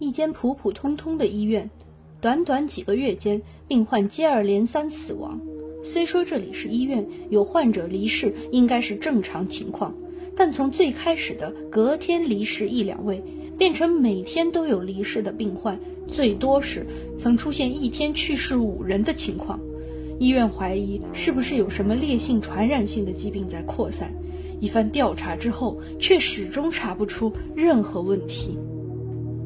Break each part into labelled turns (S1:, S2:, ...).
S1: 一间普普通通的医院，短短几个月间，病患接二连三死亡。虽说这里是医院，有患者离世应该是正常情况，但从最开始的隔天离世一两位，变成每天都有离世的病患，最多是曾出现一天去世五人的情况。医院怀疑是不是有什么烈性传染性的疾病在扩散，一番调查之后，却始终查不出任何问题。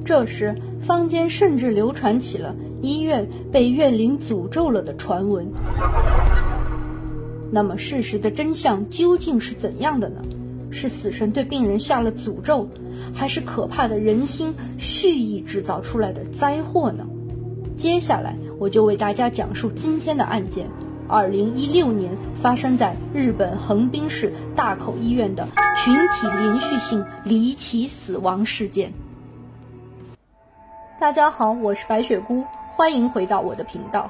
S1: 这时，坊间甚至流传起了医院被怨灵诅咒了的传闻。那么，事实的真相究竟是怎样的呢？是死神对病人下了诅咒，还是可怕的人心蓄意制造出来的灾祸呢？接下来，我就为大家讲述今天的案件：二零一六年发生在日本横滨市大口医院的群体连续性离奇死亡事件。大家好，我是白雪姑，欢迎回到我的频道。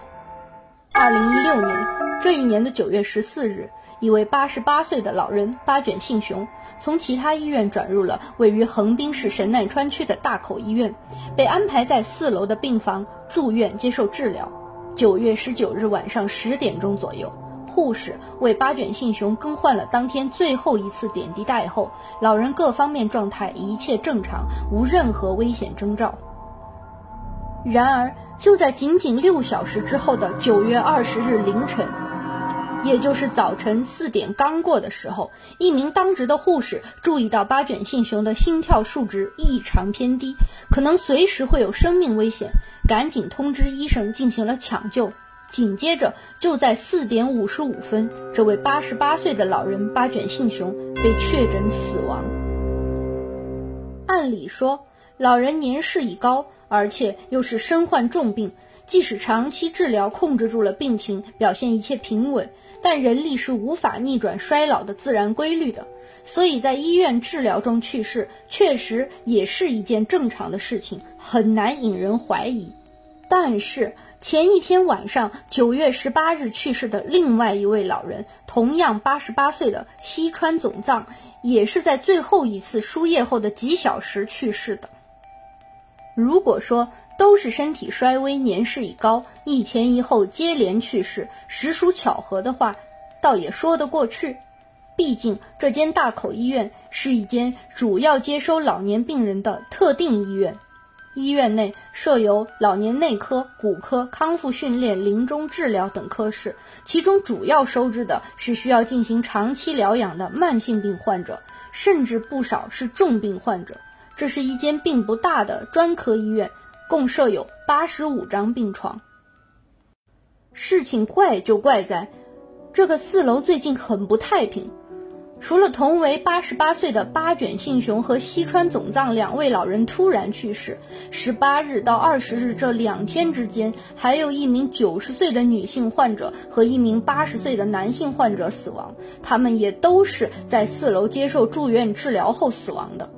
S1: 二零一六年这一年的九月十四日，一位八十八岁的老人八卷信雄从其他医院转入了位于横滨市神奈川区的大口医院，被安排在四楼的病房住院接受治疗。九月十九日晚上十点钟左右，护士为八卷信雄更换了当天最后一次点滴袋后，老人各方面状态一切正常，无任何危险征兆。然而，就在仅仅六小时之后的九月二十日凌晨，也就是早晨四点刚过的时候，一名当值的护士注意到八卷信雄的心跳数值异常偏低，可能随时会有生命危险，赶紧通知医生进行了抢救。紧接着，就在四点五十五分，这位八十八岁的老人八卷信雄被确诊死亡。按理说，老人年事已高。而且又是身患重病，即使长期治疗控制住了病情，表现一切平稳，但人力是无法逆转衰老的自然规律的。所以在医院治疗中去世，确实也是一件正常的事情，很难引人怀疑。但是前一天晚上，九月十八日去世的另外一位老人，同样八十八岁的西川总藏，也是在最后一次输液后的几小时去世的。如果说都是身体衰微、年事已高，一前一后接连去世，实属巧合的话，倒也说得过去。毕竟这间大口医院是一间主要接收老年病人的特定医院，医院内设有老年内科、骨科、康复训练、临终治疗等科室，其中主要收治的是需要进行长期疗养的慢性病患者，甚至不少是重病患者。这是一间并不大的专科医院，共设有八十五张病床。事情怪就怪在，这个四楼最近很不太平。除了同为八十八岁的八卷信雄和西川总藏两位老人突然去世，十八日到二十日这两天之间，还有一名九十岁的女性患者和一名八十岁的男性患者死亡，他们也都是在四楼接受住院治疗后死亡的。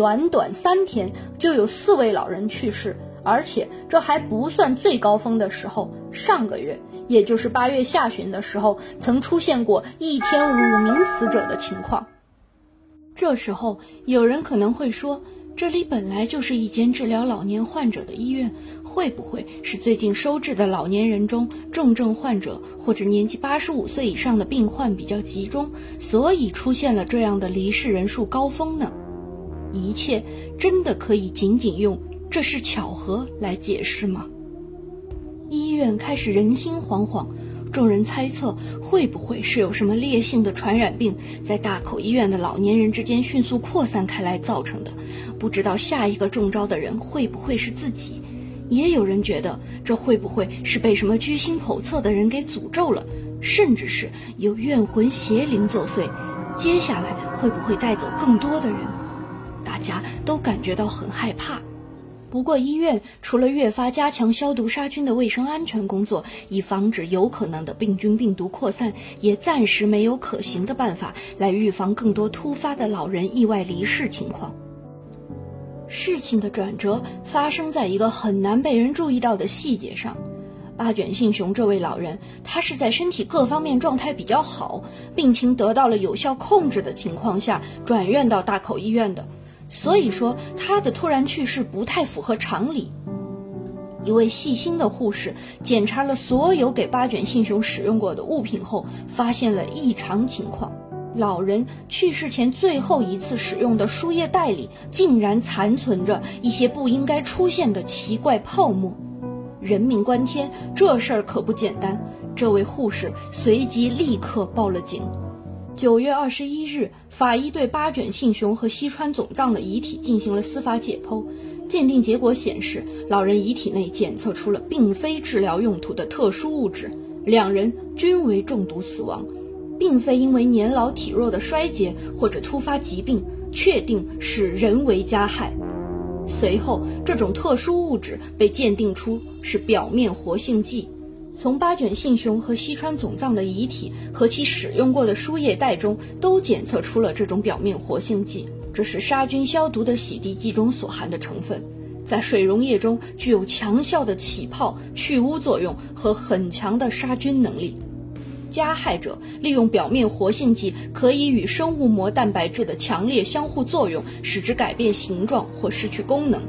S1: 短短三天就有四位老人去世，而且这还不算最高峰的时候。上个月，也就是八月下旬的时候，曾出现过一天五名死者的情况。这时候，有人可能会说，这里本来就是一间治疗老年患者的医院，会不会是最近收治的老年人中重症患者或者年纪八十五岁以上的病患比较集中，所以出现了这样的离世人数高峰呢？一切真的可以仅仅用这是巧合来解释吗？医院开始人心惶惶，众人猜测会不会是有什么烈性的传染病在大口医院的老年人之间迅速扩散开来造成的？不知道下一个中招的人会不会是自己？也有人觉得这会不会是被什么居心叵测的人给诅咒了？甚至是有怨魂邪灵作祟，接下来会不会带走更多的人？家都感觉到很害怕，不过医院除了越发加强消毒杀菌的卫生安全工作，以防止有可能的病菌病毒扩散，也暂时没有可行的办法来预防更多突发的老人意外离世情况。事情的转折发生在一个很难被人注意到的细节上：八卷信雄这位老人，他是在身体各方面状态比较好，病情得到了有效控制的情况下转院到大口医院的。所以说他的突然去世不太符合常理。一位细心的护士检查了所有给八卷信雄使用过的物品后，发现了异常情况：老人去世前最后一次使用的输液袋里，竟然残存着一些不应该出现的奇怪泡沫。人命关天，这事儿可不简单。这位护士随即立刻报了警。九月二十一日，法医对八卷信雄和西川总藏的遗体进行了司法解剖。鉴定结果显示，老人遗体内检测出了并非治疗用途的特殊物质，两人均为中毒死亡，并非因为年老体弱的衰竭或者突发疾病，确定是人为加害。随后，这种特殊物质被鉴定出是表面活性剂。从八卷信雄和西川总藏的遗体和其使用过的输液袋中，都检测出了这种表面活性剂。这是杀菌消毒的洗涤剂中所含的成分，在水溶液中具有强效的起泡、去污作用和很强的杀菌能力。加害者利用表面活性剂可以与生物膜蛋白质的强烈相互作用，使之改变形状或失去功能。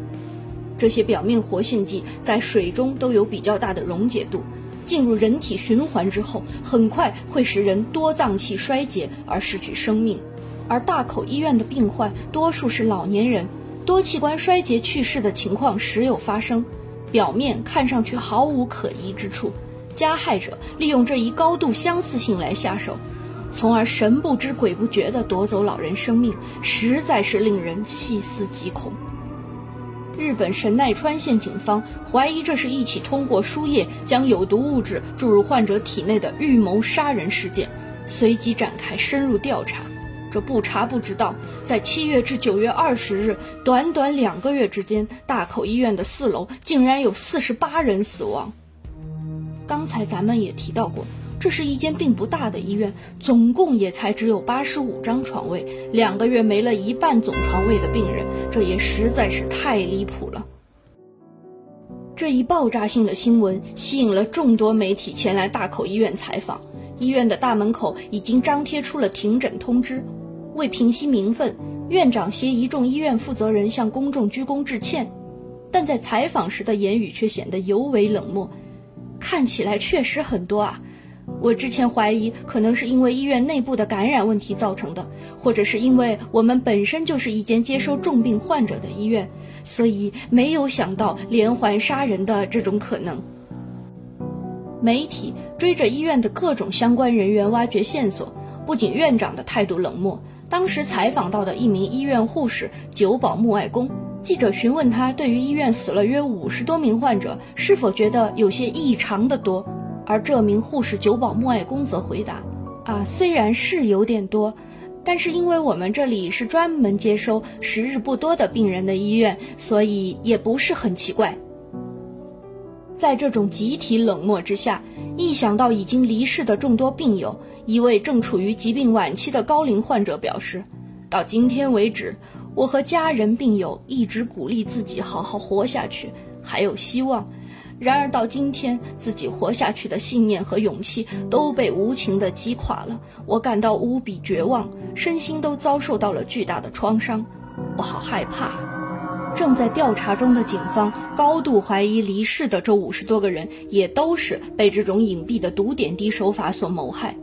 S1: 这些表面活性剂在水中都有比较大的溶解度，进入人体循环之后，很快会使人多脏器衰竭而失去生命。而大口医院的病患多数是老年人，多器官衰竭去世的情况时有发生，表面看上去毫无可疑之处。加害者利用这一高度相似性来下手，从而神不知鬼不觉地夺走老人生命，实在是令人细思极恐。日本神奈川县警方怀疑这是一起通过输液将有毒物质注入患者体内的预谋杀人事件，随即展开深入调查。这不查不知道，在七月至九月二十日，短短两个月之间，大口医院的四楼竟然有四十八人死亡。刚才咱们也提到过，这是一间并不大的医院，总共也才只有八十五张床位，两个月没了一半总床位的病人，这也实在是太离谱了。这一爆炸性的新闻吸引了众多媒体前来大口医院采访，医院的大门口已经张贴出了停诊通知。为平息民愤，院长携一众医院负责人向公众鞠躬致歉，但在采访时的言语却显得尤为冷漠。看起来确实很多啊！我之前怀疑可能是因为医院内部的感染问题造成的，或者是因为我们本身就是一间接收重病患者的医院，所以没有想到连环杀人的这种可能。媒体追着医院的各种相关人员挖掘线索，不仅院长的态度冷漠。当时采访到的一名医院护士久保木爱公，记者询问他对于医院死了约五十多名患者是否觉得有些异常的多，而这名护士久保木爱公则回答：啊，虽然是有点多，但是因为我们这里是专门接收时日不多的病人的医院，所以也不是很奇怪。在这种集体冷漠之下，一想到已经离世的众多病友，一位正处于疾病晚期的高龄患者表示：“到今天为止，我和家人病友一直鼓励自己好好活下去，还有希望。然而到今天，自己活下去的信念和勇气都被无情地击垮了。我感到无比绝望，身心都遭受到了巨大的创伤，我好害怕。”正在调查中的警方高度怀疑，离世的这五十多个人也都是被这种隐蔽的毒点滴手法所谋害。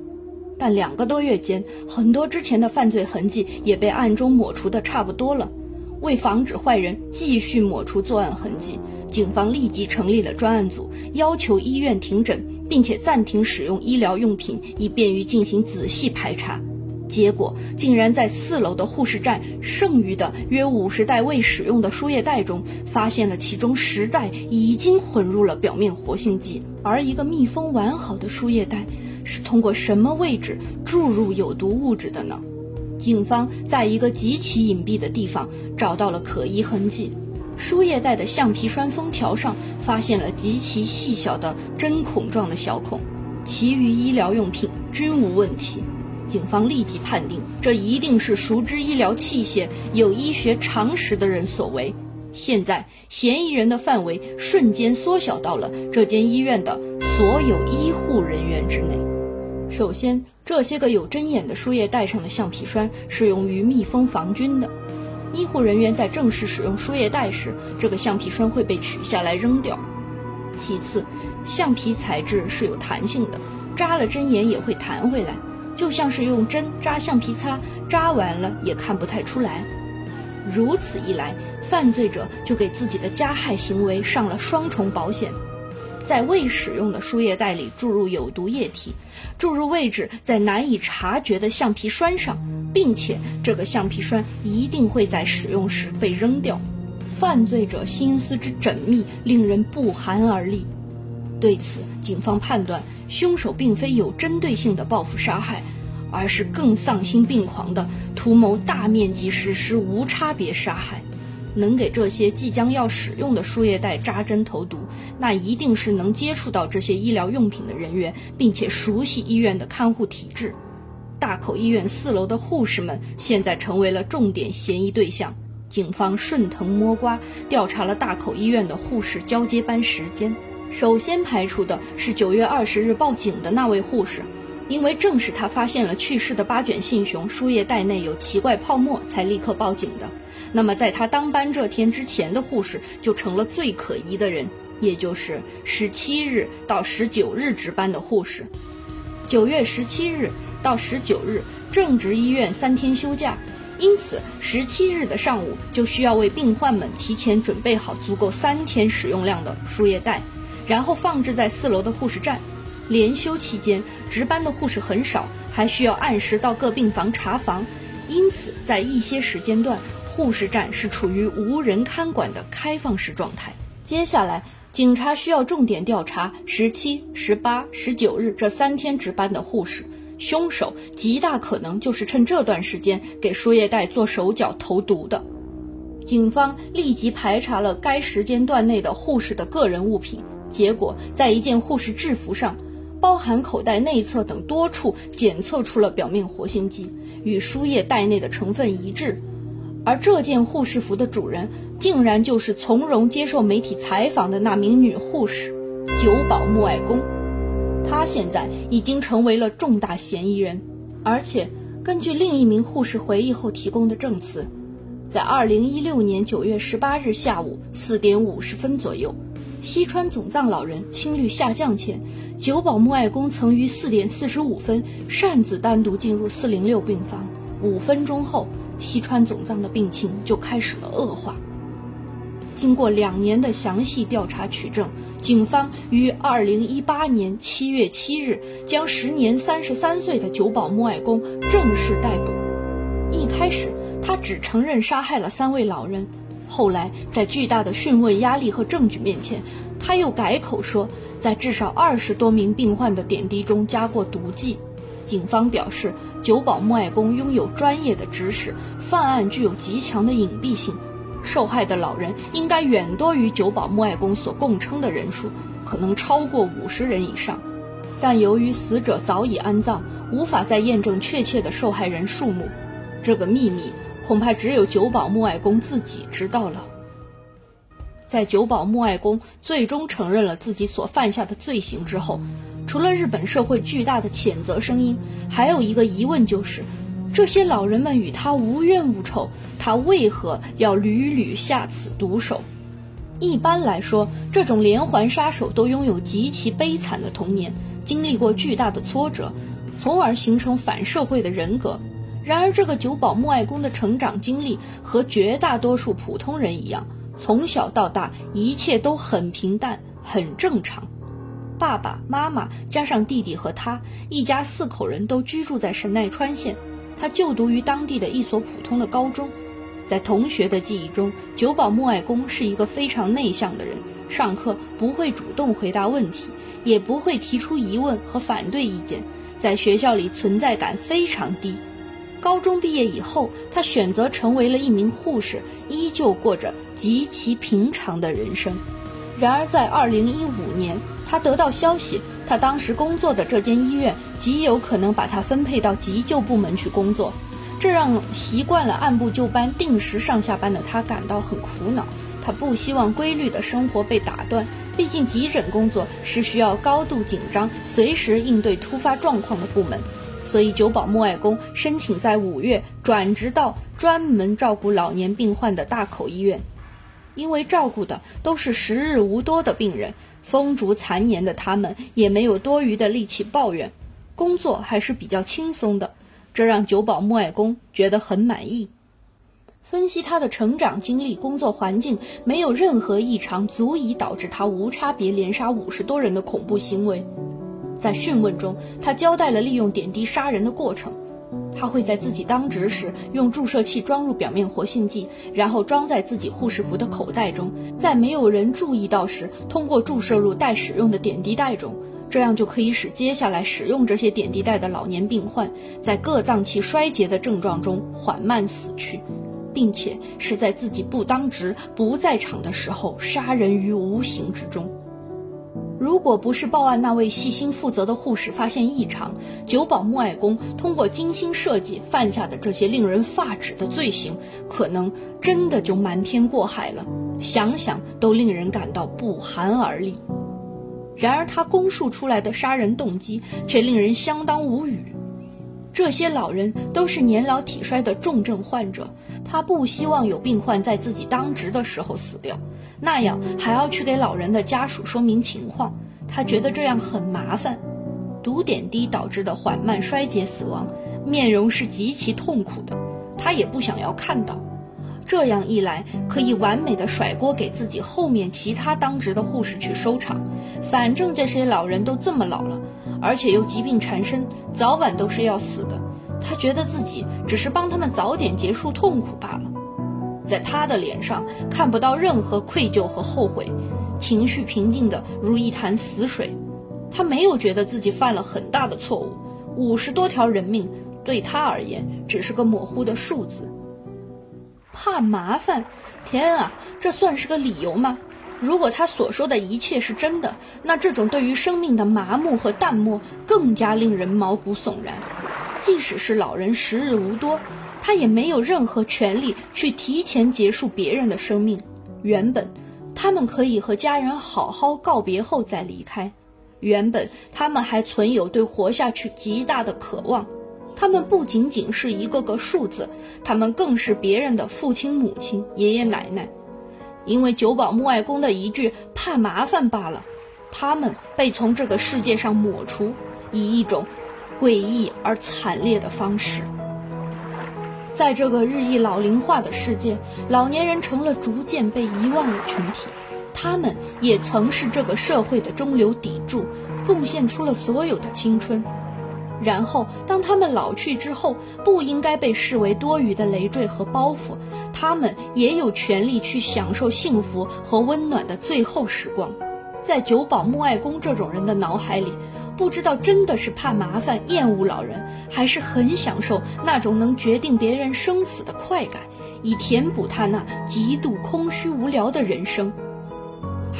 S1: 但两个多月间，很多之前的犯罪痕迹也被暗中抹除的差不多了。为防止坏人继续抹除作案痕迹，警方立即成立了专案组，要求医院停诊，并且暂停使用医疗用品，以便于进行仔细排查。结果竟然在四楼的护士站剩余的约五十袋未使用的输液袋中，发现了其中十袋已经混入了表面活性剂，而一个密封完好的输液袋是通过什么位置注入有毒物质的呢？警方在一个极其隐蔽的地方找到了可疑痕迹，输液袋的橡皮栓封条上发现了极其细小的针孔状的小孔，其余医疗用品均无问题。警方立即判定，这一定是熟知医疗器械、有医学常识的人所为。现在，嫌疑人的范围瞬间缩小到了这间医院的所有医护人员之内。首先，这些个有针眼的输液袋上的橡皮栓是用于密封防菌的；医护人员在正式使用输液袋时，这个橡皮栓会被取下来扔掉。其次，橡皮材质是有弹性的，扎了针眼也会弹回来，就像是用针扎橡皮擦，扎完了也看不太出来。如此一来，犯罪者就给自己的加害行为上了双重保险。在未使用的输液袋里注入有毒液体，注入位置在难以察觉的橡皮栓上，并且这个橡皮栓一定会在使用时被扔掉。犯罪者心思之缜密，令人不寒而栗。对此，警方判断凶手并非有针对性的报复杀害，而是更丧心病狂的图谋大面积实施无差别杀害。能给这些即将要使用的输液袋扎针投毒，那一定是能接触到这些医疗用品的人员，并且熟悉医院的看护体制。大口医院四楼的护士们现在成为了重点嫌疑对象。警方顺藤摸瓜，调查了大口医院的护士交接班时间。首先排除的是九月二十日报警的那位护士。因为正是他发现了去世的八卷信雄输液袋内有奇怪泡沫，才立刻报警的。那么，在他当班这天之前的护士就成了最可疑的人，也就是十七日到十九日值班的护士。九月十七日到十九日正值医院三天休假，因此十七日的上午就需要为病患们提前准备好足够三天使用量的输液袋，然后放置在四楼的护士站。连休期间，值班的护士很少，还需要按时到各病房查房，因此在一些时间段，护士站是处于无人看管的开放式状态。接下来，警察需要重点调查十七、十八、十九日这三天值班的护士，凶手极大可能就是趁这段时间给输液袋做手脚投毒的。警方立即排查了该时间段内的护士的个人物品，结果在一件护士制服上。包含口袋内侧等多处检测出了表面活性剂，与输液袋内的成分一致。而这件护士服的主人，竟然就是从容接受媒体采访的那名女护士久保木爱公。她现在已经成为了重大嫌疑人。而且，根据另一名护士回忆后提供的证词，在2016年9月18日下午4点50分左右。西川总藏老人心率下降前，久保木爱公曾于四点四十五分擅自单独进入四零六病房。五分钟后，西川总藏的病情就开始了恶化。经过两年的详细调查取证，警方于二零一八年七月七日将时年三十三岁的久保木爱公正式逮捕。一开始，他只承认杀害了三位老人。后来，在巨大的讯问压力和证据面前，他又改口说，在至少二十多名病患的点滴中加过毒剂。警方表示，久保木爱公拥有专业的知识，犯案具有极强的隐蔽性，受害的老人应该远多于久保木爱公所供称的人数，可能超过五十人以上。但由于死者早已安葬，无法再验证确切的受害人数目，这个秘密。恐怕只有久保木爱公自己知道了。在久保木爱公最终承认了自己所犯下的罪行之后，除了日本社会巨大的谴责声音，还有一个疑问就是：这些老人们与他无冤无仇，他为何要屡屡下此毒手？一般来说，这种连环杀手都拥有极其悲惨的童年，经历过巨大的挫折，从而形成反社会的人格。然而，这个久保木爱公的成长经历和绝大多数普通人一样，从小到大一切都很平淡，很正常。爸爸妈妈加上弟弟和他，一家四口人都居住在神奈川县。他就读于当地的一所普通的高中。在同学的记忆中，久保木爱公是一个非常内向的人，上课不会主动回答问题，也不会提出疑问和反对意见，在学校里存在感非常低。高中毕业以后，他选择成为了一名护士，依旧过着极其平常的人生。然而，在2015年，他得到消息，他当时工作的这间医院极有可能把他分配到急救部门去工作，这让习惯了按部就班、定时上下班的他感到很苦恼。他不希望规律的生活被打断，毕竟急诊工作是需要高度紧张、随时应对突发状况的部门。所以，久保木爱公申请在五月转职到专门照顾老年病患的大口医院。因为照顾的都是时日无多的病人，风烛残年的他们也没有多余的力气抱怨，工作还是比较轻松的，这让九保木爱公觉得很满意。分析他的成长经历、工作环境，没有任何异常足以导致他无差别连杀五十多人的恐怖行为。在讯问中，他交代了利用点滴杀人的过程。他会在自己当值时用注射器装入表面活性剂，然后装在自己护士服的口袋中，在没有人注意到时，通过注射入待使用的点滴袋中，这样就可以使接下来使用这些点滴袋的老年病患在各脏器衰竭的症状中缓慢死去。并且是在自己不当值、不在场的时候杀人于无形之中。如果不是报案那位细心负责的护士发现异常，九保木爱公通过精心设计犯下的这些令人发指的罪行，可能真的就瞒天过海了。想想都令人感到不寒而栗。然而他供述出来的杀人动机却令人相当无语。这些老人都是年老体衰的重症患者，他不希望有病患在自己当值的时候死掉，那样还要去给老人的家属说明情况，他觉得这样很麻烦。毒点滴导致的缓慢衰竭死亡，面容是极其痛苦的，他也不想要看到。这样一来，可以完美的甩锅给自己后面其他当值的护士去收场，反正这些老人都这么老了。而且又疾病缠身，早晚都是要死的。他觉得自己只是帮他们早点结束痛苦罢了。在他的脸上看不到任何愧疚和后悔，情绪平静的如一潭死水。他没有觉得自己犯了很大的错误。五十多条人命对他而言只是个模糊的数字。怕麻烦？天啊，这算是个理由吗？如果他所说的一切是真的，那这种对于生命的麻木和淡漠更加令人毛骨悚然。即使是老人时日无多，他也没有任何权利去提前结束别人的生命。原本，他们可以和家人好好告别后再离开。原本，他们还存有对活下去极大的渴望。他们不仅仅是一个个数字，他们更是别人的父亲、母亲、爷爷奶奶。因为九保木爱公的一句“怕麻烦”罢了，他们被从这个世界上抹除，以一种诡异而惨烈的方式。在这个日益老龄化的世界，老年人成了逐渐被遗忘的群体，他们也曾是这个社会的中流砥柱，贡献出了所有的青春。然后，当他们老去之后，不应该被视为多余的累赘和包袱。他们也有权利去享受幸福和温暖的最后时光。在九保木爱公这种人的脑海里，不知道真的是怕麻烦、厌恶老人，还是很享受那种能决定别人生死的快感，以填补他那极度空虚无聊的人生。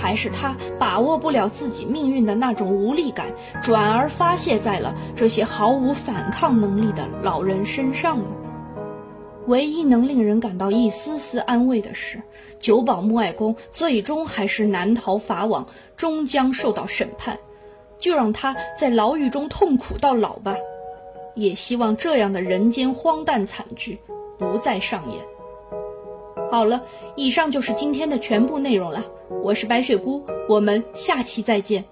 S1: 还是他把握不了自己命运的那种无力感，转而发泄在了这些毫无反抗能力的老人身上呢？唯一能令人感到一丝丝安慰的是，九保木爱公最终还是难逃法网，终将受到审判。就让他在牢狱中痛苦到老吧，也希望这样的人间荒诞惨剧不再上演。好了，以上就是今天的全部内容了。我是白雪姑，我们下期再见。